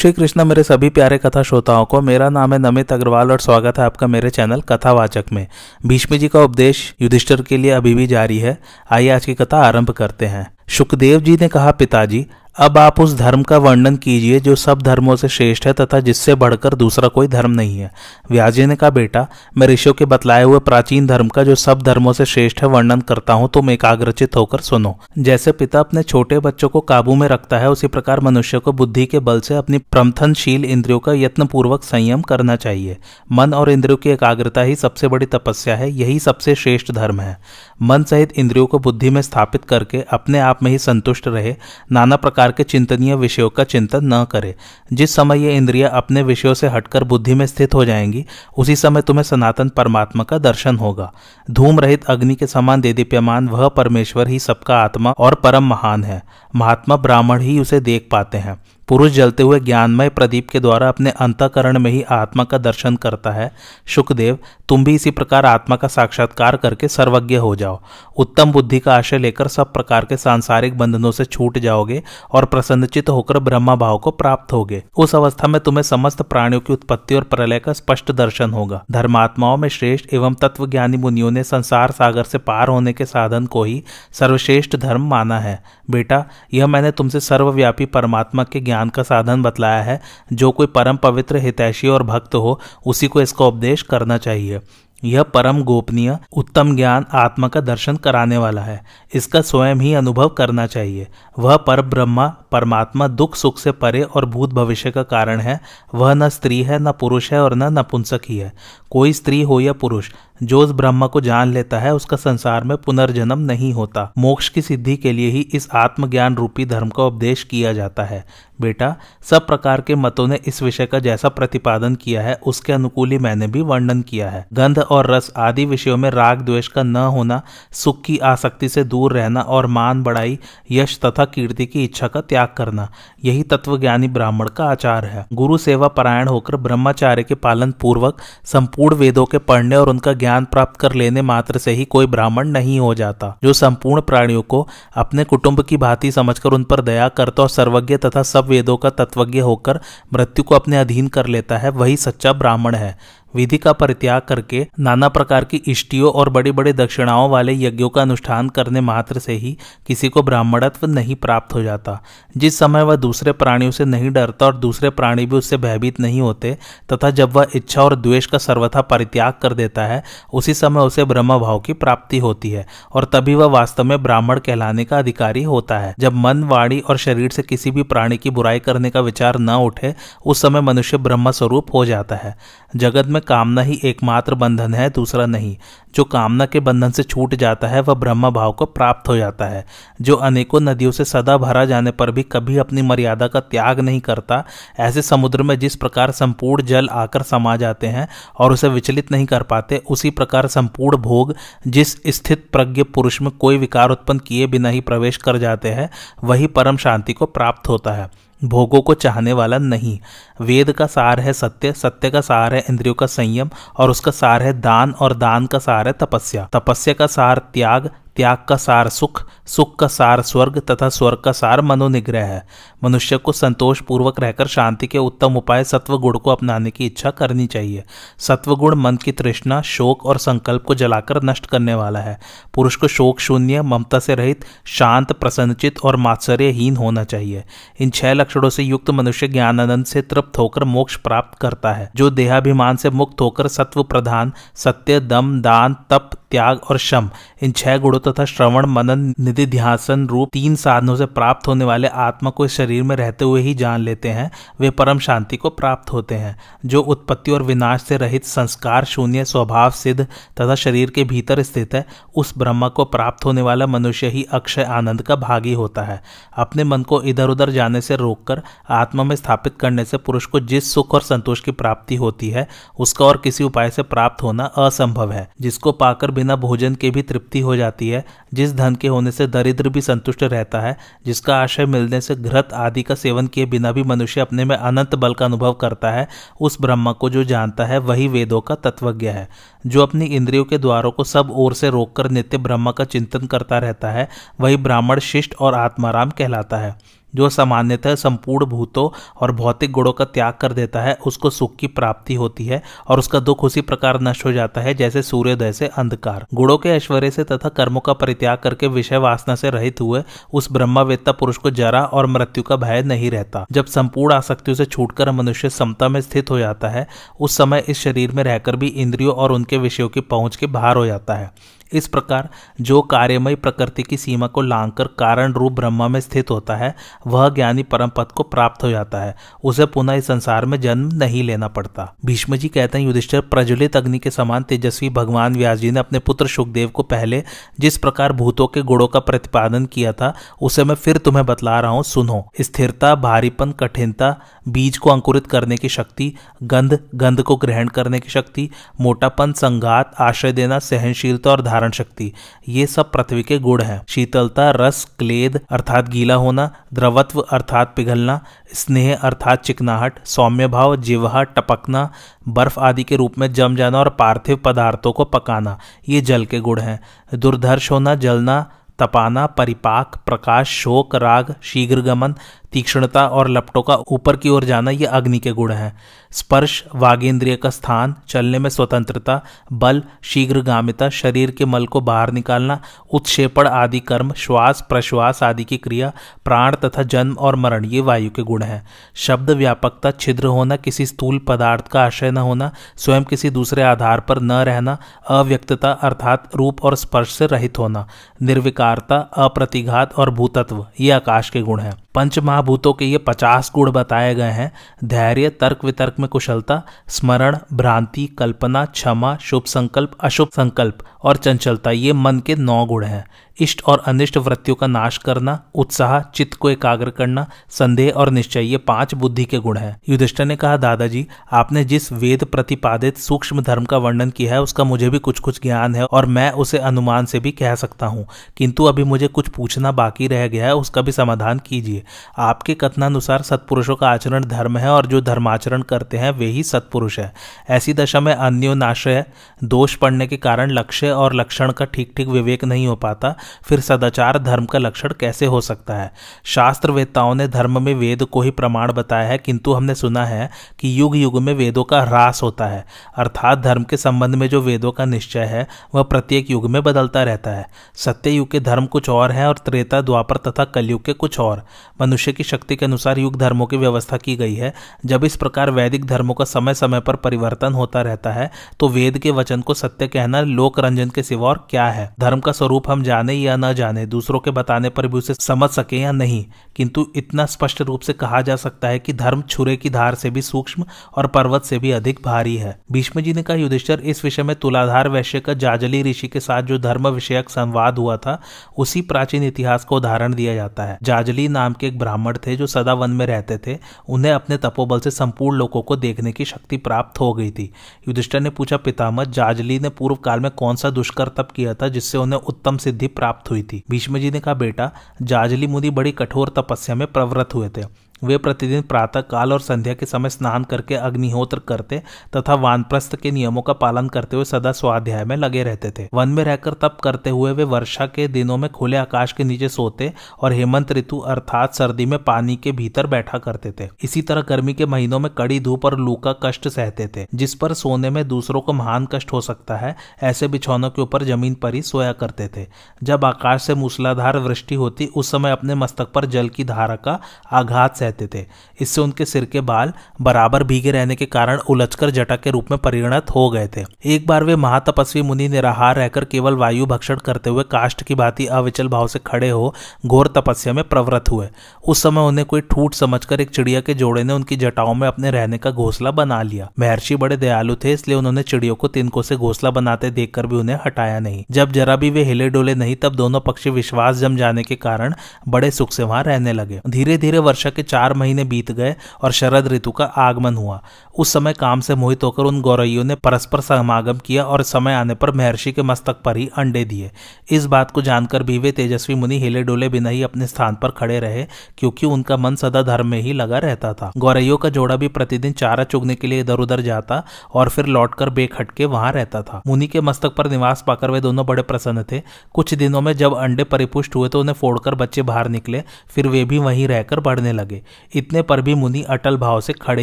श्री कृष्ण मेरे सभी प्यारे कथा श्रोताओं को, मेरा नाम है नमित अग्रवाल और स्वागत है आपका मेरे चैनल कथावाचक में। भीष्म जी का उपदेश युधिष्ठर के लिए अभी भी जारी है। आइए आज की कथा आरंभ करते हैं। सुखदेव जी ने कहा, पिताजी अब आप उस धर्म का वर्णन कीजिए जो सब धर्मों से श्रेष्ठ है तथा जिससे बढ़कर दूसरा कोई धर्म नहीं है। व्याजी ने कहा, बेटा, मैं ऋषियों के बतलाए हुए प्राचीन धर्म का जो सब धर्मों से श्रेष्ठ है वर्णन करता हूँ, तुम एकाग्रचित होकर सुनो। जैसे पिता अपने छोटे बच्चों को काबू में रखता है, उसी प्रकार मनुष्य को बुद्धि के बल से अपनी प्रमथनशील इंद्रियों का यत्न पूर्वक संयम करना चाहिए। मन और इंद्रियों की एकाग्रता ही सबसे बड़ी तपस्या है, यही सबसे श्रेष्ठ धर्म है। मन सहित इंद्रियों को बुद्धि में स्थापित करके अपने आप में ही संतुष्ट रहे, नाना प्रकार के चिंतनीय विषयों का चिंतन न करे। जिस समय ये इंद्रियाँ अपने विषयों से हटकर बुद्धि में स्थित हो जाएँगी, उसी समय तुम्हें सनातन परमात्मा का दर्शन होगा। धूम रहित अग्नि के समान देदीप्यमान वह परमेश्वर ही सबका आत्मा और परम महान है। महात्मा ब्राह्मण ही उसे देख पाते हैं। पुरुष जलते हुए ज्ञानमय प्रदीप के द्वारा अपने अंतकरण में ही आत्मा का दर्शन करता है। सुखदेव तुम भी इसी प्रकार आत्मा का साक्षात्कार करके सर्वज्ञ हो जाओ। उत्तम बुद्धि का आशय लेकर सब प्रकार के सांसारिक बंधनों से छूट जाओगे और प्रसन्नचित होकर ब्रह्मा भाव को प्राप्त होगे। उस अवस्था में तुम्हें समस्त प्राणियों की उत्पत्ति और प्रलय का स्पष्ट दर्शन होगा। धर्मात्माओं में श्रेष्ठ एवं तत्व ज्ञानी मुनियों ने संसार सागर से पार होने के साधन को ही सर्वश्रेष्ठ धर्म माना है। बेटा, यह मैंने तुमसे सर्वव्यापी परमात्मा के ज्ञान ज्ञान का साधन बतलाया है। जो कोई परम पवित्र, हितैषी और भक्त हो, उसी को इसका उपदेश करना चाहिए। यह परम गोपनीय, उत्तम ज्ञान आत्मा का दर्शन कराने वाला है। इसका स्वयं ही अनुभव करना चाहिए। वह पर ब्रह्मा परमात्मा दुख, सुख से परे और भूत भविष्य का कारण है। वह न स्त्री है, न पुरुष है और न नपुंसक ही है। कोई स्त्री हो या पुरुष, जो उस ब्रह्म को जान लेता है, उसका संसार में पुनर्जन्म नहीं होता। मोक्ष की सिद्धि के लिए ही इस आत्मज्ञान रूपी धर्म का उपदेश किया जाता है। बेटा, सब प्रकार के मतों ने इस विषय का जैसा प्रतिपादन किया है, उसके अनुकूल ही मैंने भी वर्णन किया है। गंध और रस आदि विषयों में राग द्वेष का न होना, सुख की आसक्ति से दूर रहना और मान बढ़ाई, यश तथा कीर्ति की इच्छा का त्याग करना, यही तत्वज्ञानी ब्राह्मण का आचार है। गुरु सेवा परायण होकर ब्रह्मचार्य के पालन पूर्वक, संपूर्ण वेदों के पढ़ने और उनका ज्ञान प्राप्त कर लेने मात्र से ही कोई ब्राह्मण नहीं हो जाता, जो संपूर्ण प्राणियों को अपने कुटुंब की भांति समझकर उन पर दया करता और सर्वज्ञ तथा सब वेदों का तत्वज्ञ होकर मृत्यु को अपने अधीन कर लेता है, वही सच्चा ब्राह्मण है। विधि का परित्याग करके नाना प्रकार की इष्टियों और बड़ी बड़ी दक्षिणाओं वाले यज्ञों का अनुष्ठान करने मात्र से ही किसी को ब्राह्मणत्व नहीं प्राप्त हो जाता। जिस समय वह दूसरे प्राणियों से नहीं डरता और दूसरे प्राणी भी उससे भयभीत नहीं होते, तथा जब वह इच्छा और द्वेष का सर्वथा परित्याग कर देता है, उसी समय उसे ब्रह्म भाव की प्राप्ति होती है, और तभी वह वास्तव में ब्राह्मण कहलाने का अधिकारी होता है। जब मन, वाणी और शरीर से किसी भी प्राणी की बुराई करने का विचार न उठे, उस समय मनुष्य ब्रह्म स्वरूप हो जाता है। जगत में कामना ही एकमात्र बंधन है, दूसरा नहीं। जो कामना के बंधन से छूट जाता है, वह ब्रह्म भाव को प्राप्त हो जाता है। जो अनेकों नदियों से सदा भरा जाने पर भी कभी अपनी मर्यादा का त्याग नहीं करता, ऐसे समुद्र में जिस प्रकार संपूर्ण जल आकर समा जाते हैं और उसे विचलित नहीं कर पाते, उसी प्रकार संपूर्ण भोग, जिस स्थित प्रज्ञ पुरुष में कोई विकार उत्पन्न किए बिना ही प्रवेश कर जाते हैं, वही परम शांति को प्राप्त होता है। भोगों को चाहने वाला नहीं। वेद का सार है सत्य सत्य का सार है इंद्रियों का संयम, और उसका सार है दान, और दान का सार है तपस्या। तपस्या का सार त्याग त्याग का सार सुख सुख का सार स्वर्ग तथा स्वर्ग का सार मनोनिग्रह है। मनुष्य को संतोष पूर्वक रहकर शांति के उत्तम उपाय सत्व गुण को अपनाने की इच्छा करनी चाहिए। सत्व गुण मन की तृष्णा, शोक और संकल्प को जलाकर नष्ट करने वाला है। पुरुष को शोक शून्य, ममता से रहित, शांत, प्रसन्नचित और मात्सर्यहीन होना चाहिए। इन छह लक्षणों से युक्त मनुष्य ज्ञानानंद से तृप्त होकर मोक्ष प्राप्त करता है। जो देहाभिमान से मुक्त होकर सत्व प्रधान, सत्य, दम, दान, तप, त्याग और शम, इन छह गुणों तथा श्रवण, मनन, निधि, ध्यान, रूप तीन साधनों से प्राप्त होने वाले आत्मा को शरीर में रहते हुए ही जान लेते हैं। वे परम शांति को प्राप्त होते हैं, जो उत्पत्ति और विनाश से रहित संस्कार, शून्य, स्वभाव, सिद्ध तथा शरीर के भीतर स्थित है, उस ब्रह्म को प्राप्त होने वाला मनुष्य ही अक्षय आनंद का भागी होता है। अपने मन को इधर उधर जाने से रोककर, आत्मा में स्थापित करने से पुरुष को जिस सुख और संतोष की प्राप्ति होती है, उसका और किसी उपाय से प्राप्त होना असंभव है, जिसको पाकर बिना भोजन के भी तृप्ति हो जाती है। जिस धन के होने से दरिद्र भी संतुष्ट रहता है, जिसका आशय मिलने से घृत आदि का सेवन किए बिना भी मनुष्य अपने में अनंत बल का अनुभव करता है, उस ब्रह्म को जो जानता है, वही वेदों का तत्वज्ञ है। जो अपनी इंद्रियों के द्वारों को सब ओर से रोककर नित्य ब्रह्म का चिंतन करता रहता है, वही ब्राह्मण शिष्ट और आत्माराम कहलाता है। जो सामान्यतः संपूर्ण भूतों और भौतिक गुणों का त्याग कर देता है, उसको सुख की प्राप्ति होती है और उसका दुख उसी प्रकार नष्ट हो जाता है, जैसे सूर्योदय से अंधकार। गुणों के ऐश्वर्य से तथा कर्मों का परित्याग करके विषय वासना से रहित हुए उस ब्रह्मवेत्ता पुरुष को जरा और मृत्यु का भय नहीं रहता। जब संपूर्ण आसक्तियों से छूटकर मनुष्य समता में स्थित हो जाता है, उस समय इस शरीर में रहकर भी इंद्रियों और उनके विषयों की पहुँच के बाहर हो जाता है। इस प्रकार जो कार्यमय प्रकृति की सीमा को लांघकर कारण रूप ब्रह्मा में स्थित होता है, वह ज्ञानी परम पद को प्राप्त हो जाता है। उसे पुनः इस संसार में जन्म नहीं लेना पड़ता। भीष्म जी कहते हैं, युधिष्ठिर, प्रज्वलित अग्नि के समान तेजस्वी भगवान व्यास जी ने अपने पुत्र सुखदेव को पहले जिस प्रकार भूतों के गुणों का प्रतिपादन किया था, उसे मैं फिर तुम्हें बतला रहा हूँ, सुनो। स्थिरता, भारीपन, कठिनता, बीज को अंकुरित करने की शक्ति, गंध गंध को ग्रहण करने की शक्ति, मोटापन, संघात, आश्रय देना, सहनशीलता और धारण शक्ति। ये सब पृथ्वी के गुण हैं। शीतलता, रस, क्लेद अर्थात गीला होना, द्रवत्व अर्थात पिघलना, स्नेह अर्थात चिकनाहट सौम्य भाव जिवहा टपकना, बर्फ़ आदि के रूप में जम जाना और पार्थिव पदार्थों को पकाना, ये जल के गुण हैं। दुर्धर्ष होना, जलना, तपाना, परिपाक, प्रकाश, शोक, राग, शीघ्र गमन, तीक्ष्णता और लपटों का ऊपर की ओर जाना, ये अग्नि के गुण हैं। स्पर्श वागेंद्रिय का स्थान, चलने में स्वतंत्रता, बल, शीघ्रगामिता, शरीर के मल को बाहर निकालना, उत्क्षेपण आदि कर्म, श्वास, प्रश्वास आदि की क्रिया, प्राण तथा जन्म और मरण, ये वायु के गुण हैं। शब्द व्यापकता, छिद्र होना, किसी स्थूल पदार्थ का आशय न होना, स्वयं किसी दूसरे आधार पर न रहना, अव्यक्तता अर्थात रूप और स्पर्श से रहित होना, निर्विकारता, अप्रतिघात और भूतत्व, ये आकाश के गुण हैं। पंच महाभूतों के ये पचास गुण बताए गए हैं। धैर्य, तर्क वितर्क में कुशलता, स्मरण, भ्रांति, कल्पना, क्षमा, शुभ संकल्प, अशुभ संकल्प और चंचलता, ये मन के नौ गुण हैं। इष्ट और अनिष्ट वृत्तियों का नाश करना, उत्साह, चित्त को एकाग्र करना, संदेह और निश्चय, ये पाँच बुद्धि के गुण हैं। युधिष्ठर ने कहा, दादाजी, आपने जिस वेद प्रतिपादित सूक्ष्म धर्म का वर्णन किया है, उसका मुझे भी कुछ कुछ ज्ञान है और मैं उसे अनुमान से भी कह सकता हूँ। किंतु अभी मुझे कुछ पूछना बाकी रह गया है, उसका भी समाधान कीजिए। आपके कथनानुसार सत्पुरुषों का आचरण धर्म है और जो धर्माचरण करते हैं, वे ही सत्पुरुष है। ऐसी दशा में अन्योनाश्रय, दोष पड़ने के कारण लक्ष्य और लक्षण का ठीक ठीक विवेक नहीं हो पाता, फिर सदाचार धर्म का लक्षण कैसे हो सकता है? शास्त्र वेताओं ने धर्म में वेद को ही प्रमाण बताया है, किंतु हमने सुना है कि युग युग में वेदों का ह्रास होता है। अर्थात धर्म के संबंध में जो वेदों का निश्चय है, वह प्रत्येक युग में बदलता रहता है। सत्य युग के धर्म कुछ और है और त्रेता, द्वापर तथा कलयुग के कुछ और। मनुष्य की शक्ति के अनुसार युग धर्मों की व्यवस्था की गई है। जब इस प्रकार वैदिक धर्मों का समय समय पर परिवर्तन होता रहता है तो वेद के वचन को सत्य कहना लोक रंजन के सिवा और क्या है? धर्म का स्वरूप हम जाने या न जाने, दूसरों के बताने पर भी उसे समझ सके या नहीं? किंतु इतना स्पष्ट रूप से कहा जा सकता है कि धर्म छुरे की धार से भी सूक्ष्म और पर्वत से भी अधिक भारी है। भीष्म जी ने कहा, युधिष्ठर, इस विषय में तुलाधार वैश्य का जाजली ऋषि के साथ जो धर्म विषयक संवाद हुआ था, उसी प्राचीन इतिहास को उदाहरण दिया जाता है। जाजली नाम के एक ब्राह्मण थे जो सदा वन में रहते थे। उन्हें अपने तपोबल से संपूर्ण लोगों को देखने की शक्ति प्राप्त हो गई थी। युधिष्ठर ने पूछा, पितामह, जाजली ने पूर्व काल में कौन सा दुष्कर तप किया था जिससे उन्हें उत्तम सिद्धि प्राप्त हुई थी? भीष्म जी ने कहा, बेटा, जाजली मुनि बड़ी कठोर तपस्या में प्रवृत्त हुए थे। वे प्रतिदिन प्रातः, काल और संध्या के समय स्नान करके अग्निहोत्र करते तथा वानप्रस्थ के नियमों का पालन करते हुए सदा स्वाध्याय में लगे रहते थे। वन में रहकर तप करते हुए वे वर्षा के दिनों में खुले आकाश के नीचे सोते और हेमंत ऋतु अर्थात सर्दी में पानी के भीतर बैठा करते थे। इसी तरह गर्मी के महीनों में कड़ी धूप और लू का कष्ट सहते थे, जिस पर सोने में दूसरों को महान कष्ट हो सकता है, ऐसे बिछौनों के ऊपर ज़मीन पर ही सोया करते थे। जब आकाश से मूसलाधार वृष्टि होती, उस समय अपने मस्तक पर जल की धारा का आघात रहते थे। इससे उनके सिर के बाल बराबर भीगे रहने के कारण उलझकर जटा के रूप में परिणत हो गए थे। एक बार वे महातपस्वी मुनि निराहार रहकर केवल वायु भक्षण करते हुए काष्ट की भांति अविचल भाव से खड़े हो घोर तपस्या में प्रवृत्त हुए। उस समय उन्हें कोई ठूट समझकर एक चिड़िया के जोड़े ने उनकी जटाओं में अपने रहने का घोसला बना लिया। महर्षि बड़े दयालु थे, इसलिए उन्होंने चिड़ियों को तिनको से घोसला बनाते देखकर भी उन्हें हटाया नहीं। जब जरा भी वे हिले डोले नहीं, तब दोनों पक्षी विश्वास जम जाने के कारण बड़े सुख से वहाँ रहने लगे। धीरे धीरे वर्षा के चार महीने बीत गए और शरद ऋतु का आगमन हुआ। उस समय काम से मोहित होकर उन गौरैयों ने परस्पर समागम किया और समय आने पर महर्षि के मस्तक पर ही अंडे दिए। इस बात को जानकर भी वे तेजस्वी मुनि हिले डोले बिना ही अपने स्थान पर खड़े रहे, क्योंकि उनका मन सदा धर्म में ही लगा रहता था। गौरैयों का जोड़ा भी प्रतिदिन चारा चुगने के लिए इधर उधर जाता और फिर लौटकर बेखटके वहाँ रहता था। मुनि के मस्तक पर निवास पाकर वे दोनों बड़े प्रसन्न थे। कुछ दिनों में जब अंडे परिपुष्ट हुए तो उन्हें फोड़कर बच्चे बाहर निकले, फिर वे भी वहीं रहकर बढ़ने लगे। इतने पर भी मुनि अटल भाव से खड़े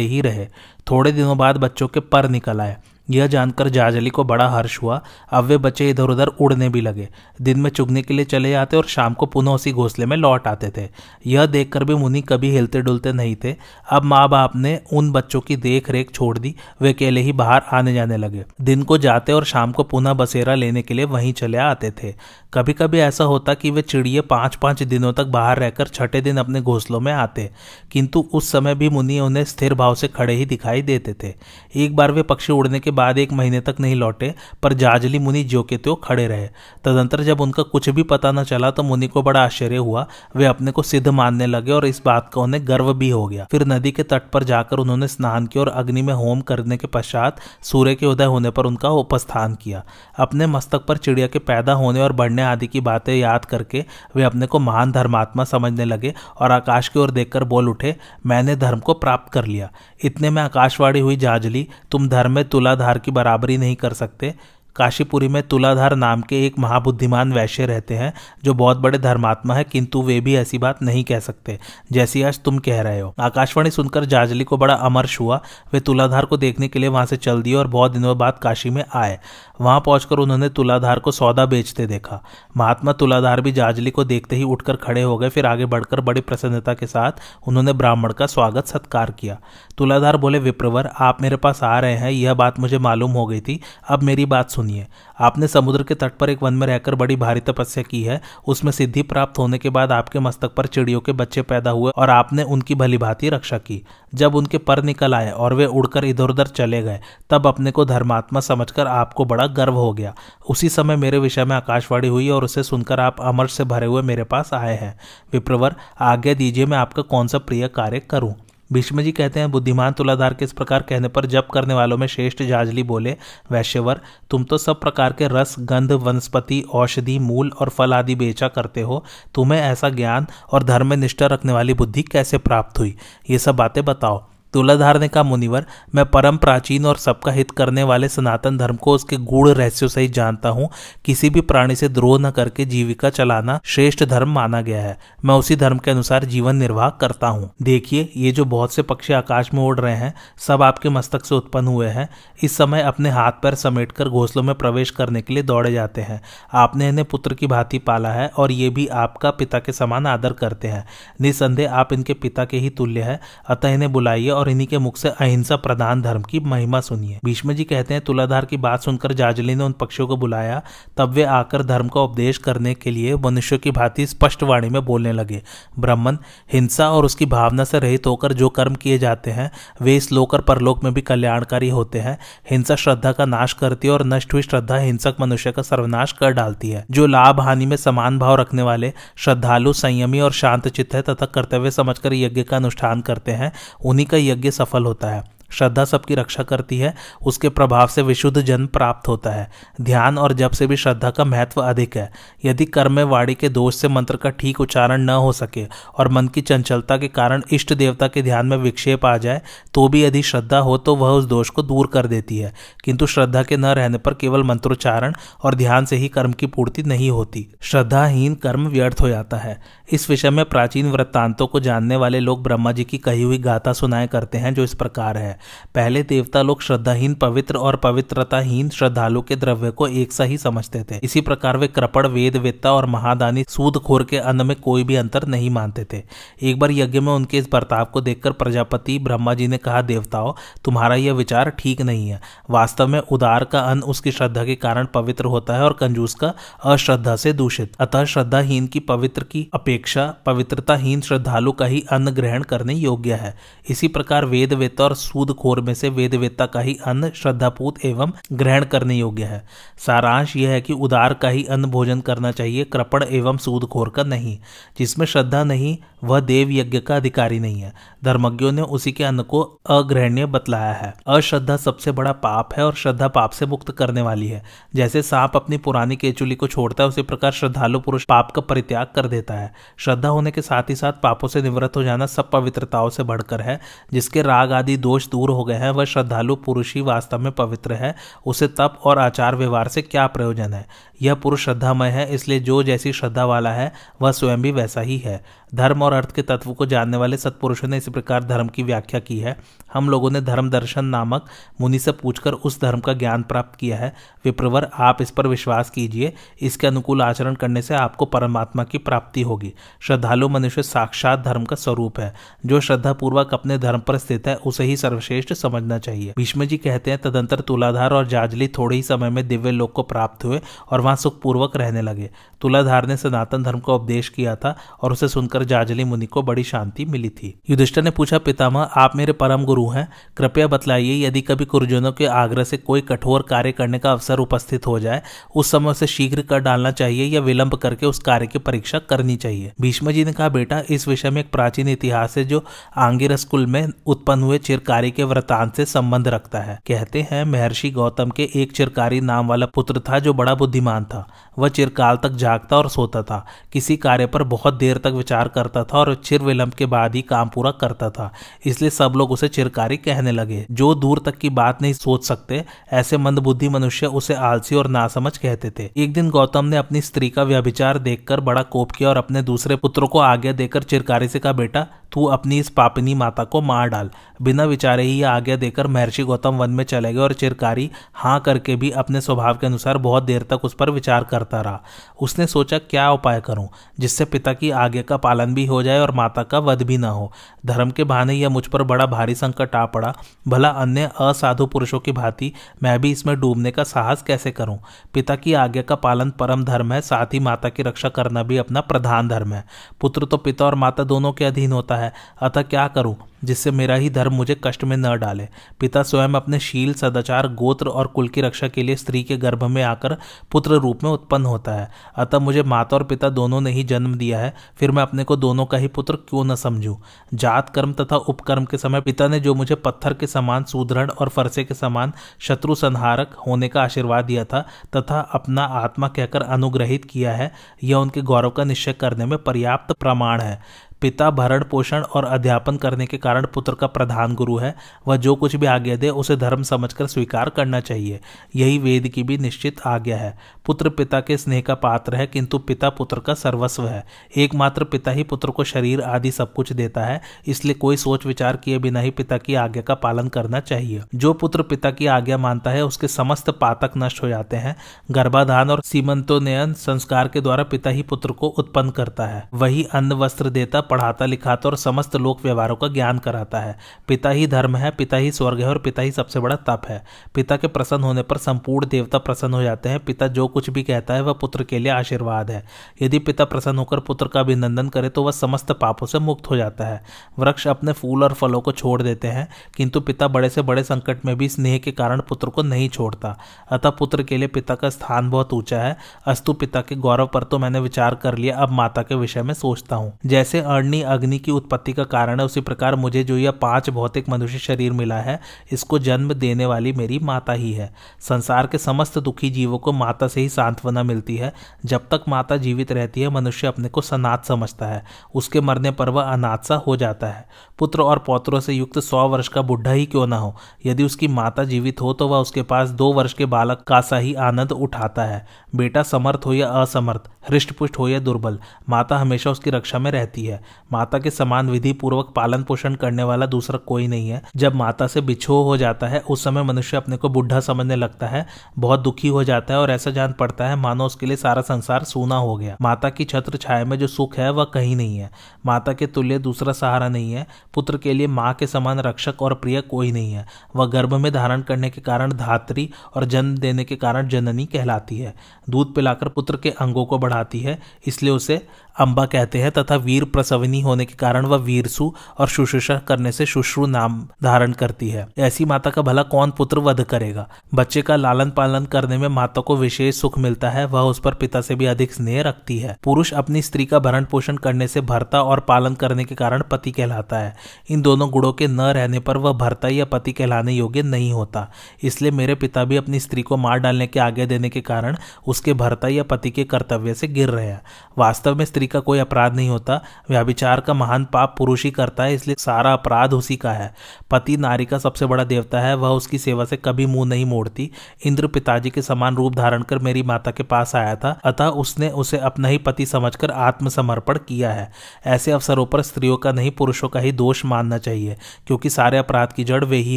ही रहे। थोड़े दिनों बाद बच्चों के पर निकल आए। यह जानकर जाजली को बड़ा हर्ष हुआ। अब वे बच्चे इधर उधर उड़ने भी लगे। दिन में चुगने के लिए चले जाते और शाम को पुनः उसी घोंसले में लौट आते थे। यह देखकर भी मुनि कभी हिलते डुलते नहीं थे। अब माँ बाप ने उन बच्चों की देख रेख छोड़ दी। वे अकेले ही बाहर आने जाने लगे। दिन को जाते और शाम को पुनः बसेरा लेने के लिए वहीं चले आते थे। कभी कभी ऐसा होता कि वे चिड़िए पाँच पाँच दिनों तक बाहर रहकर छठे दिन अपने घोंसलों में आते। किंतु उस समय भी मुनि उन्हें स्थिर भाव से खड़े ही दिखाई देते थे। एक बार वे पक्षी उड़ने के बाद एक महीने तक नहीं लौटे, पर जाजली मुनि जो के त्यो खड़े रहे। तदंतर जब उनका कुछ भी पता न चला तो मुनि को बड़ा आश्चर्य हुआ। वे अपने को सिद्ध मानने लगे और इस बात का उन्हें गर्व भी हो गया। फिर नदी के तट पर जाकर उन्होंने स्नान किया और अग्नि में होम करने के पश्चात सूर्य के उदय होने पर उनका उपस्थान किया। अपने मस्तक पर चिड़िया के पैदा होने और बढ़ने आदि की बातें याद करके वे अपने को महान धर्मात्मा समझने लगे और आकाश की ओर देखकर बोल उठे, मैंने धर्म को प्राप्त कर लिया। इतने में आकाशवाणी हुई जाजली, तुम धर्म में तुलाधार की बराबरी नहीं कर सकते। काशीपुरी में तुलाधार नाम के एक महाबुद्धिमान वैश्य रहते हैं, जो बहुत बड़े धर्मात्मा है, किंतु वे भी ऐसी बात नहीं कह सकते, जैसी आज तुम कह रहे हो। आकाशवाणी सुनकर जाजली को बड़ा अमर्श हुआ। वे तुलाधार को देखने के लिए वहाँ से चल दिए और बहुत दिनों बाद काशी में आए। वहाँ पहुंचकर उन्होंने तुलाधार को सौदा बेचते देखा। महात्मा तुलाधार भी जाजली को देखते ही उठकर खड़े हो गए, फिर आगे बढ़कर बड़ी प्रसन्नता के साथ उन्होंने ब्राह्मण का स्वागत सत्कार किया। तुलाधार बोले, विप्रवर, आप मेरे पास आ रहे हैं, यह बात मुझे मालूम हो गई थी, अब मेरी बात सुनिए आपने समुद्र के तट पर एक वन में रहकर बड़ी भारी तपस्या की है। उसमें सिद्धि प्राप्त होने के बाद आपके मस्तक पर चिड़ियों के बच्चे पैदा हुए और आपने उनकी भली भांति रक्षा की। जब उनके पर निकल आए और वे उड़कर इधर उधर चले गए, तब अपने को धर्मात्मा समझकर आपको बड़ा गर्व हो गया। उसी समय मेरे विषय में आकाशवाणी हुई और उसे सुनकर आप अमर से भरे हुए मेरे पास आए हैं। विप्रवर, आज्ञा दीजिए मैं आपका कौन सा प्रिय कार्य करूँ? भीष्म जी कहते हैं, बुद्धिमान तुलाधार के इस प्रकार कहने पर जप करने वालों में श्रेष्ठ जाजली बोले, वैश्यवर, तुम तो सब प्रकार के रस, गंध, वनस्पति, औषधि, मूल और फल आदि बेचा करते हो। तुम्हें ऐसा ज्ञान और धर्म में निष्ठा रखने वाली बुद्धि कैसे प्राप्त हुई? ये सब बातें बताओ। तुलाधार ने कहा, मुनिवर, मैं परम प्राचीन और सबका हित करने वाले सनातन धर्म को उसके गूढ़ रहस्यों सहित जानता हूँ। किसी भी प्राणी से द्रोह न करके जीविका चलाना श्रेष्ठ धर्म माना गया है। मैं उसी धर्म के अनुसार जीवन निर्वाह करता हूँ। देखिए, ये जो बहुत से पक्षी आकाश में उड़ रहे हैं, सब आपके मस्तक से उत्पन्न हुए हैं। इस समय अपने हाथ पैर समेट कर घोसलों में प्रवेश करने के लिए दौड़े जाते हैं। आपने इन्हें पुत्र की भांति पाला है और ये भी आपका पिता के समान आदर करते हैं। निसंदेह आप इनके पिता के ही तुल्य है। अतः इन्हें बुलाइए और इन्हीं के मुख से अहिंसा प्रधान धर्म की महिमा सुनिए। भीष्म जी कहते हैं, तुलाधार की बात सुनकर जाजली ने उन पक्षियों को बुलाया, तब वे आकर धर्म का उपदेश करने के लिए मनुष्य की भांति स्पष्ट वाणी में बोलने लगे। ब्राह्मण, हिंसा और उसकी भावना से रहित होकर जो कर्म किए जाते हैं, वे इस लोक और परलोक में भी कल्याणकारी होते हैं। हिंसा श्रद्धा का नाश करती है और नष्ट हुई श्रद्धा हिंसक मनुष्य का सर्वनाश कर डालती है। जो लाभ हानि में समान भाव रखने वाले श्रद्धालु, संयमी और शांत चित्त है तथा कर्तव्य समझकर यज्ञ का अनुष्ठान करते हैं, उन्हीं का यज्ञ सफल होता है। श्रद्धा सबकी रक्षा करती है, उसके प्रभाव से विशुद्ध जन्म प्राप्त होता है। ध्यान और जब से भी श्रद्धा का महत्व अधिक है। यदि कर्म में वाणी के दोष से मंत्र का ठीक उच्चारण न हो सके और मन की चंचलता के कारण इष्ट देवता के ध्यान में विक्षेप आ जाए तो भी यदि श्रद्धा हो तो वह उस दोष को दूर कर देती है। किंतु श्रद्धा के न रहने पर केवल मंत्रोच्चारण और ध्यान से ही कर्म की पूर्ति नहीं होती। श्रद्धाहीन कर्म व्यर्थ हो जाता है। इस विषय में प्राचीन वृत्तांतों को जानने वाले लोग ब्रह्मा जी की कही हुई गाथा सुनाया करते हैं, जो इस प्रकार है। पहले देवता लोग श्रद्धाहीन, पवित्र और पवित्रताहीन श्रद्धालु के द्रव्य को एक सा ही समझते थे। इसी प्रकार वे कृपण वेद वेत्ता और महादानी सूद खोर के अन्न में कोई भी अंतर नहीं मानते थे। एक बार यज्ञ में उनके इस बर्ताव को देखकर प्रजापति ब्रह्मा जी ने कहा, देवताओं, तुम्हारा यह विचार ठीक नहीं है। वास्तव में उदार का अन्न उसकी श्रद्धा के कारण पवित्र होता है और कंजूस का अश्रद्धा से दूषित। अतः श्रद्धाहीन की पवित्र की अपेक्षा पवित्रताहीन श्रद्धालु का ही अन्न ग्रहण करने योग्य है। इसी प्रकार वेद वेत्ता और सूद सूद खोर में से वेदवेत्ता का ही अन्न श्रद्धापूत एवं ग्रहण करने योग्य है। सारांश यह है कि उदार का ही अन्न भोजन करना चाहिए, कृपण एवं सूद खोर का नहीं, जिसमें श्रद्धा नहीं, वह देव यज्ञ का अधिकारी नहीं है। धर्मज्ञों ने उसी के अन्न को अग्रहणीय बतलाया है। अश्रद्धा सबसे बड़ा पाप है और श्रद्धा पाप से मुक्त करने वाली है। जैसे सांप अपनी पुरानी केचुली को छोड़ता है, उसी प्रकार श्रद्धालु पुरुष पाप का परित्याग कर देता है। श्रद्धा होने के साथ ही साथ पापों से निवृत्त हो जाना सब पवित्रताओं से बढ़कर है, जिसके राग आदि दोष दूर हो गए हैं, वह श्रद्धालु पुरुष ही वास्तव में पवित्र है। उसे तप और आचार व्यवहार से क्या प्रयोजन है? यह पुरुष श्रद्धामय है, इसलिए जो जैसी श्रद्धा वाला है, वह स्वयं भी वैसा ही है। धर्म और अर्थ के तत्व को जानने वाले सत्पुरुषों ने इसी प्रकार धर्म की व्याख्या की है। हम लोगों ने धर्म दर्शन नामक मुनि से पूछकर उस धर्म का ज्ञान प्राप्त किया है। विप्रवर, आप इस पर विश्वास कीजिए, इसके अनुकूल आचरण करने से आपको परमात्मा की प्राप्ति होगी। श्रद्धालु मनुष्य साक्षात धर्म का स्वरूप है। जो श्रद्धापूर्वक अपने धर्म पर स्थित है, उसे ही सर्वश्रेष्ठ समझना चाहिए। भीष्म जी कहते हैं, तदंतर तुलाधार और जाजली थोड़े ही समय में दिव्य लोक को प्राप्त हुए और वहाँ सुखपूर्वक रहने लगे। तुलाधार ने सनातन धर्म का उपदेश किया था और उसे सुनकर जाजली मुनि को बड़ी शांति मिली थी। युधिष्ठर ने पूछा, पितामह, आप मेरे परम गुरु हैं। कृपया बतलाइए, यदि कभी कुरुजनों के आग्रह से कोई कठोर कार्य करने का अवसर उपस्थित हो जाए, उस समय उसे शीघ्र कर डालना चाहिए या विलंब करके उस कार्य की परीक्षा करनी चाहिए? भीष्म जी ने कहा, बेटा, इस विषय में एक प्राचीन इतिहास है, जो आंगिरस कुल में उत्पन्न हुए चिरकारी के व्रतांत से संबंध रखता है। कहते हैं, महर्षि गौतम के एक चिरकारी नाम वाला पुत्र था जो बड़ा बुद्धिमान था। वह चिरकाल तक जागता और सोता था। किसी कार्य पर बहुत देर तक विचार करता था और चिर विलंब के बाद ही काम पूरा करता था। इसलिए सब लोग उसे चिरकारी कहने लगे। जो दूर तक की बात नहीं सोच सकते, ऐसे मंदबुद्धि मनुष्य उसे आलसी और नासमझ कहते थे। एक दिन गौतम ने अपनी स्त्री का व्यभिचार देखकर बड़ा कोप किया और अपने दूसरे पुत्र को आज्ञा देकर चिरकारी से कहा, बेटा, तू अपनी इस पापनी माता को मार डाल। बिना विचारे ही आज्ञा देकर महर्षि गौतम वन में चले गए और चिरकारी हाँ करके भी अपने स्वभाव के अनुसार बहुत देर तक उस पर विचार करता रहा। उसने सोचा, क्या उपाय करूँ जिससे पिता की आज्ञा का पालन भी हो जाए और माता का वध भी ना हो? धर्म के बहाने यह मुझ पर बड़ा भारी संकट आ पड़ा। भला अन्य असाधु पुरुषों की भांति मैं भी इसमें डूबने का साहस कैसे करूँ? पिता की आज्ञा का पालन परम धर्म है, साथ ही माता की रक्षा करना भी अपना प्रधान धर्म है। पुत्र तो पिता और माता दोनों के अधीन होता है। अतः क्या करूँ? जिससे मेरा ही धर्म मुझे कष्ट में न डाले। पिता स्वयं अपने शील, सदाचार, गोत्र और कुल की रक्षा के लिए स्त्री के गर्भ में आकर पुत्र रूप में उत्पन्न होता है। अतः मुझे माता और पिता दोनों ने ही जन्म दिया है, फिर मैं अपने को दोनों का ही पुत्र क्यों न समझूं? जात, कर्म तथा उपकर्म के समय पिता ने जो मुझे पत्थर के समान, सुदृढ़ और फरसे के समान, शत्रु संहारक होने का आशीर्वाद दिया था, तथा अपना आत्मा कहकर अनुग्रहित किया है, यह उनके गौरव का निश्चय करने में पर्याप्त प्रमाण है। पिता भरण पोषण और अध्यापन करने के कारण पुत्र का प्रधान गुरु है, वह जो कुछ भी आज्ञा दे, उसे धर्म समझकर स्वीकार करना चाहिए। यही वेद की भी निश्चित आज्ञा है। पुत्र पिता के स्नेह का पात्र है, किंतु पिता पुत्र का सर्वस्व है। एकमात्र पिता ही पुत्र को शरीर आदि सब कुछ देता है, इसलिए कोई सोच विचार किए बिना ही पिता की आज्ञा का पालन करना चाहिए। जो पुत्र पिता की आज्ञा मानता है, उसके समस्त पातक नष्ट हो जाते हैं। गर्भाधान और सीमंतोनयन संस्कार के द्वारा पिता ही पुत्र को उत्पन्न करता है। वही अन्न वस्त्र देता पढ़ाता, लिखाता और समस्त लोक व्यवहारों का ज्ञान कराता है। पिता ही धर्म है, पिता ही स्वर्ग है और पिता ही सबसे बड़ा तप है। पिता के प्रसन्न होने पर संपूर्ण देवता प्रसन्न हो जाते हैं। पिता जो कुछ भी कहता है, वह पुत्र के लिए आशीर्वाद है। यदि पिता प्रसन्न होकर पुत्र का अभिनंदन करे तो वह समस्त पापों से मुक्त हो जाता है। वृक्ष अपने फूल और फलों को छोड़ देते हैं, किंतु पिता बड़े से बड़े संकट में भी स्नेह के कारण पुत्र को नहीं छोड़ता। अतः पुत्र के लिए पिता का स्थान बहुत ऊँचा है। अस्तु पिता के गौरव पर तो मैंने विचार कर लिया, अब माता के विषय में सोचता हूँ। जैसे अग्नि अग्नि की उत्पत्ति का कारण है। उसी प्रकार मुझे जो यह पाँच भौतिक मनुष्य शरीर मिला है, इसको जन्म देने वाली मेरी माता ही है। संसार के समस्त दुखी जीवों को माता से ही सांत्वना मिलती है। जब तक माता जीवित रहती है, मनुष्य अपने को सनाथ समझता है। उसके मरने पर वह अनाथ सा हो जाता है। पुत्र और पौत्रों से युक्त सौ वर्ष का बुढ़ा ही क्यों ना हो? यदि उसकी माता जीवित हो तो वह उसके पास दो वर्ष के बालक का सा ही आनंद उठाता है। बेटा समर्थ हो या असमर्थ, हृष्टपुष्ट हो या दुर्बल, माता हमेशा उसकी रक्षा में रहती है। माता के समान विधि पूर्वक पालन पोषण करने वाला दूसरा कोई नहीं है। जब माता से बिछो हो जाता है, उस समय मनुष्य अपने को बुढ़ा समझने लगता है, बहुत दुखी हो जाता है और ऐसा जान पड़ता है, मानो उसके लिए सारा संसार सूना हो गया। माता की छत्र छाया में जो सुख है, वह कहीं नहीं है। माता के तुल्य दूसरा सहारा नहीं है। पुत्र के लिए माँ के समान रक्षक और प्रिय कोई नहीं है। वह गर्भ में धारण करने के कारण धात्री और जन्म देने के कारण जननी कहलाती है। दूध पिलाकर पुत्र के अंगों को बढ़ाती है, इसलिए उसे अंबा कहते हैं तथा वीर प्रसव सविनी होने के कारण वह वीरसु और शुश्रूषा करने से शुश्रु नाम धारण करती है। ऐसी माता का भला कौन पुत्र वध करेगा? बच्चे का लालन पालन करने में माता को विशेष सुख मिलता है, वह उस पर पिता से भी अधिक स्नेह रखती है। पुरुष अपनी स्त्री का भरण पोषण करने से भरता और पालन करने के कारण पति कहलाता है। इन दोनों गुणों के न रहने पर वह भरता या पति कहलाने योग्य नहीं होता। इसलिए मेरे पिता भी अपनी स्त्री को मार डालने के आगे देने के कारण उसके भरता या पति के कर्तव्य से गिर रहे हैं। वास्तव में स्त्री का कोई अपराध नहीं होता व्याभिचार का महान पाप पुरुष ही करता है, इसलिए सारा अपराध उसी का है। पति नारी का सबसे बड़ा देवता है, वह उसकी सेवा से कभी मुँह नहीं मोड़ती। इंद्र पिताजी के समान रूप धारण कर मेरी माता के पास आया था, अतः उसने उसे अपना ही पति समझकर आत्मसमर्पण किया है। ऐसे अवसरों पर स्त्रियों का नहीं, पुरुषों का ही दोष मानना चाहिए, क्योंकि सारे अपराध की जड़ वे ही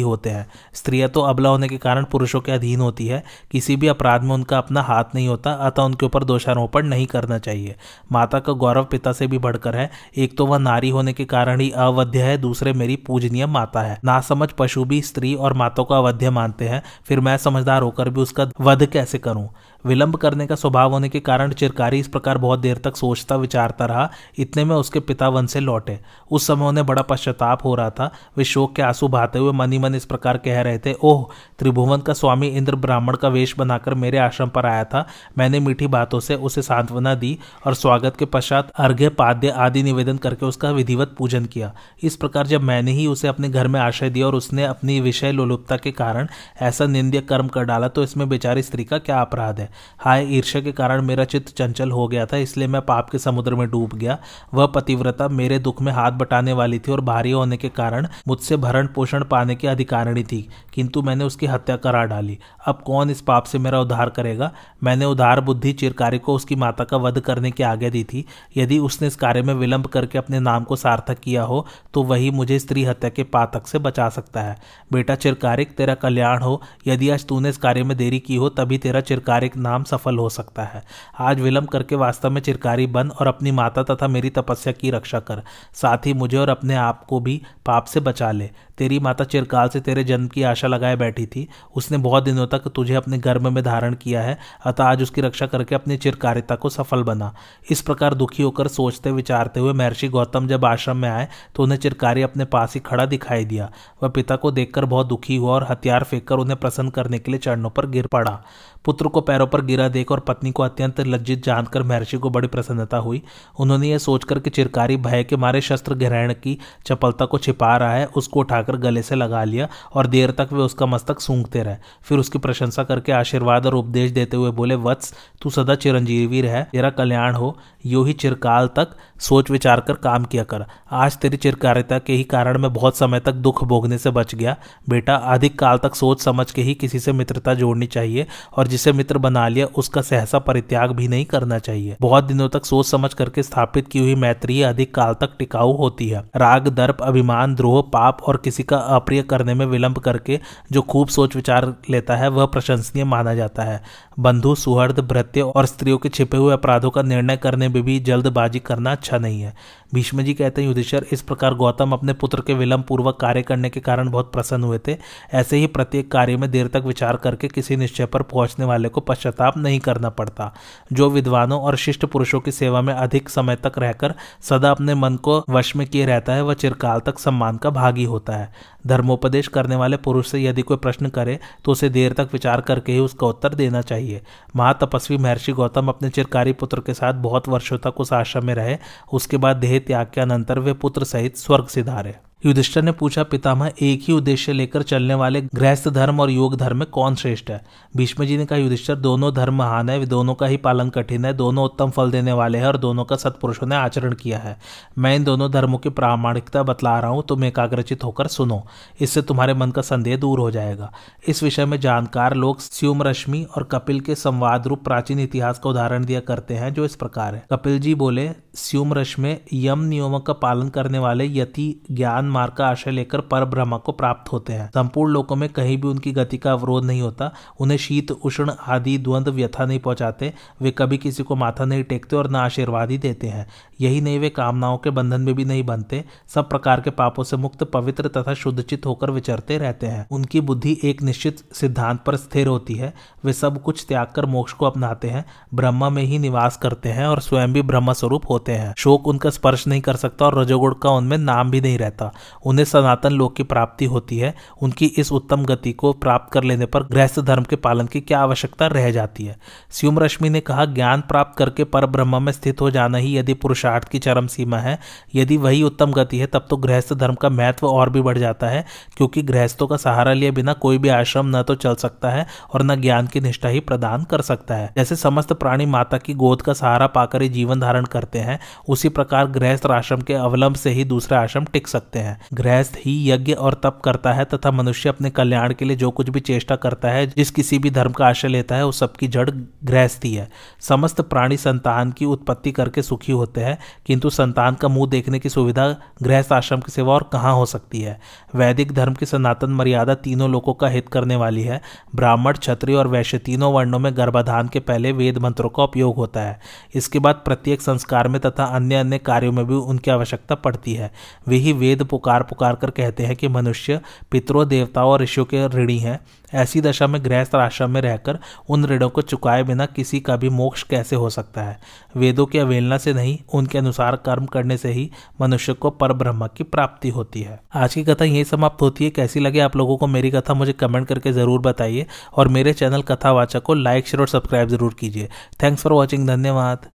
होते हैं। स्त्रियाँ तो अबला होने के कारण पुरुषों के अधीन होती है, किसी भी अपराध में उनका अपना हाथ नहीं होता, अतः उनके ऊपर दोषारोपण नहीं करना चाहिए। माता का गौरव पिता से भी बढ़कर है एक तो वह नारी होने के कारण ही अवध्य है, दूसरे मेरी पूजनीय माता है। ना समझ पशु भी स्त्री और माता को अवध्य मानते हैं, फिर मैं समझदार होकर भी उसका वध कैसे करूँ? विलंब करने का स्वभाव होने के कारण चिरकारी इस प्रकार बहुत देर तक सोचता, विचारता रहा, इतने में उसके पिता वन से लौटे। उस समय उन्हें बड़ा पश्चाताप हो रहा था। वे शोक के आँसू बहाते हुए मनी मन इस प्रकार कह रहे थे, ओह, त्रिभुवन का स्वामी इंद्र ब्राह्मण का वेश बनाकर मेरे आश्रम पर आया था। मैंने मीठी बातों से उसे सांत्वना दी और स्वागत के पश्चात अर्घ्य, पाद्य आदि निवेदन करके उसका विधिवत पूजन किया। इस प्रकार जब मैंने ही उसे अपने घर में आश्रय दिया और उसने अपनी विषय लोलुपता के कारण ऐसा निंद्य कर्म कर डाला तो इसमें बेचारी स्त्री का क्या अपराध है? हाय, ईर्ष्या के कारण मेरा चित्त चंचल हो गया था, इसलिए मैं पाप के समुद्र में डूब गया। वह पतिव्रता मेरे दुख में हाथ बटाने वाली थी और भारी होने के कारण मुझसे भरण पोषण पाने की अधिकारिणी थी, किंतु मैंने उसकी हत्या करा डाली। अब कौन इस पाप से मेरा उद्धार करेगा? मैंने उधार, बुद्धि, चिरकारी को उसकी माता का वध करने की आज्ञा दी थी। यदि उसने इस कार्य में विलंब करके अपने नाम को सार्थक किया हो तो वही मुझे स्त्री हत्या के पातक से बचा सकता है। बेटा, चिरकारिक, तेरा कल्याण हो। यदि आज तूने इस कार्य में देरी की हो, तभी तेरा चिरकारिक नाम सफल हो सकता है। आज विलंब करके वास्तव में चिरकारी बन और अपनी माता तथा मेरी तपस्या की रक्षा कर। साथ ही मुझे और अपने आप को भी पाप से बचा ले। तेरी माता चिरकाल से तेरे जन्म की आशा लगाए बैठी थी। उसने बहुत दिनों तक तुझे अपने गर्भ में धारण किया है। अतः आज उसकी रक्षा करके अपनी चिरकारिता को सफल बना। इस प्रकार दुखी होकर सोचते विचारते हुए महर्षि गौतम जब आश्रम में आए तो उन्हें चिरकारी अपने पास ही खड़ा दिखाई दिया। वह पिता को देखकर बहुत दुखी हुआ और हथियार फेंककर उन्हें प्रसन्न करने के लिए चरणों पर गिर पड़ा। पुत्र को पैरों पर गिरा देख और पत्नी को अत्यंत लज्जित जानकर महर्षि को बड़ी प्रसन्नता हुई। उन्होंने यह सोचकर कि चिरकारी भय के मारे शस्त्र ग्रहण की चपलता को छिपा रहा है, उसको उठाकर गले से लगा लिया और देर तक वे उसका मस्तक सूंघते रहे। फिर उसकी प्रशंसा करके आशीर्वाद और उपदेश देते हुए बोले, वत्स, तू सदा चिरंजीवी रह, तेरा कल्याण हो। यो ही चिरकाल तक सोच विचार कर काम किया कर। आज तेरी चिरकारिता के ही कारण मैं बहुत समय तक दुख भोगने से बच गया। बेटा, अधिक काल तक सोच समझ के ही किसी से मित्रता जोड़नी चाहिए और जिसे मित्र बना लिया, उसका सहसा परित्याग भी नहीं करना चाहिए। बहुत दिनों तक सोच समझ करके स्थापित की हुई मैत्री अधिक काल तक टिकाऊ होती है। राग, दर्प, अभिमान, द्रोह, पाप और किसी का अप्रिय करने में विलंब करके जो खूब सोच विचार लेता है, वह प्रशंसनीय माना जाता है। बंधु, सुहृद भृत्य और स्त्रियों के छिपे हुए अपराधों का निर्णय करने में भी जल्दबाजी करना अच्छा नहीं है। भीष्म जी कहते हैं, युधिष्ठर, इस प्रकार गौतम अपने पुत्र के विलंब पूर्वक कार्य करने के कारण बहुत प्रसन्न हुए थे। ऐसे ही प्रत्येक कार्य में देर तक विचार करके किसी निश्चय पर पहुँचने वाले को पश्चाताप नहीं करना पड़ता। जो विद्वानों और शिष्ट पुरुषों की सेवा में अधिक समय तक रहकर सदा अपने मन को वश में किए रहता है, वह चिरकाल तक सम्मान का भागी होता है। धर्मोपदेश करने वाले पुरुष से यदि कोई प्रश्न करे तो उसे देर तक विचार करके ही उसका उत्तर देना चाहिए। महातपस्वी महर्षि गौतम अपने चिरकारी पुत्र के साथ बहुत वर्षों तक उस आश्रम में रहे। उसके बाद देह त्याग के अनंतर वे पुत्र सहित स्वर्ग सिधारे युधिष्ठर ने पूछा, पितामह, एक ही उद्देश्य लेकर चलने वाले गृहस्थ धर्म और योग धर्म में कौन श्रेष्ठ है? भीष्म जी ने कहा, युधिष्ठर, दोनों धर्म महान है, दोनों का ही पालन कठिन है, दोनों उत्तम फल देने वाले हैं और दोनों का सत्पुरुषों ने आचरण किया है। मैं इन दोनों धर्मों की प्रामाणिकता बतला रहा हूँ, तुम एकाग्रचित होकर सुनो, इससे तुम्हारे मन का संदेह दूर हो जाएगा। इस विषय में जानकार लोग स्यूम रश्मि और कपिल के संवाद रूप प्राचीन इतिहास का उदाहरण दिया करते हैं, जो इस प्रकार है। कपिल जी बोले स्यूम रश्मि यम नियमों का पालन करने वाले यति ज्ञान मार्ग का आशय लेकर पर ब्रह्म को प्राप्त होते हैं। संपूर्ण लोकों में कहीं भी उनकी गति का अवरोध नहीं होता। उन्हें शीत, उष्ण आदि द्वंद व्यथा नहीं पहुंचाते। वे कभी किसी को माथा नहीं टेकते और न आशीर्वाद ही देते हैं। यही नहीं, वे कामनाओं के बंधन में भी नहीं बनते। सब प्रकार के पापों से मुक्त, पवित्र तथा शुद्धचित होकर विचरते रहते हैं। उनकी बुद्धि एक निश्चित सिद्धांत पर स्थिर होती है। वे सब कुछ त्याग कर मोक्ष को अपनाते हैं। ब्रह्म में ही निवास करते हैं और स्वयं भी ब्रह्म स्वरूप होते हैं। शोक उनका स्पर्श नहीं कर सकता और रजोगुण का उनमें नाम भी नहीं रहता। उन्हें सनातन लोक की प्राप्ति होती है। उनकी इस उत्तम गति को प्राप्त कर लेने पर गृहस्थ धर्म के पालन की क्या आवश्यकता रह जाती है? स्युम रश्मि ने कहा, ज्ञान प्राप्त करके पर ब्रह्म में स्थित हो जाना ही यदि पुरुषार्थ की चरम सीमा है। यदि वही उत्तम गति है, तब तो गृहस्थ धर्म का महत्व और भी बढ़ जाता है, क्योंकि गृहस्थों का सहारा लिए बिना कोई भी आश्रम न तो चल सकता है और न ज्ञान की निष्ठा ही प्रदान कर सकता है। जैसे समस्त प्राणी माता की गोद का सहारा पाकर ही जीवन धारण करते हैं, उसी प्रकार गृहस्थ आश्रम के अवलंब से ही दूसरे आश्रम टिक सकते हैं। गृहस्थ ही यज्ञ और तप करता है तथा मनुष्य अपने कल्याण के लिए जो कुछ भी चेष्टा करता है, जिस किसी भी धर्म का आश्रय लेता है, उस सबकी जड़ गृहस्थी है। समस्त प्राणी संतान की उत्पत्ति करके सुखी होते हैं, किंतु संतान का मुँह देखने की सुविधा गृहस्थ आश्रम की सेवा और कहाँ हो सकती है? वैदिक धर्म की सनातन मर्यादा तीनों लोगों का हित करने वाली है। ब्राह्मण, क्षत्रिय और वैश्य तीनों वर्णों में गर्भाधान के पहले वेद मंत्रों का उपयोग होता है। इसके बाद प्रत्येक संस्कार में तथा अन्य अन्य कार्यों में भी उनकी आवश्यकता पड़ती है। वे ही वेद पुकार पुकार कर कहते हैं कि मनुष्य पितरों, देवताओं और ऋषियों के ऋणी हैं। ऐसी दशा में गृहस्थ आश्रम में रहकर उन ऋणों को चुकाए बिना किसी का भी मोक्ष कैसे हो सकता है? वेदों की अवेलना से नहीं, उनके अनुसार कर्म करने से ही मनुष्य को पर ब्रह्म की प्राप्ति होती है। आज की कथा यही समाप्त होती है। कैसी लगे आप लोगों को मेरी कथा, मुझे कमेंट करके ज़रूर बताइए। और मेरे चैनल कथावाचक को लाइक, शेयर और सब्सक्राइब ज़रूर कीजिए। थैंक्स फॉर वॉचिंग, धन्यवाद।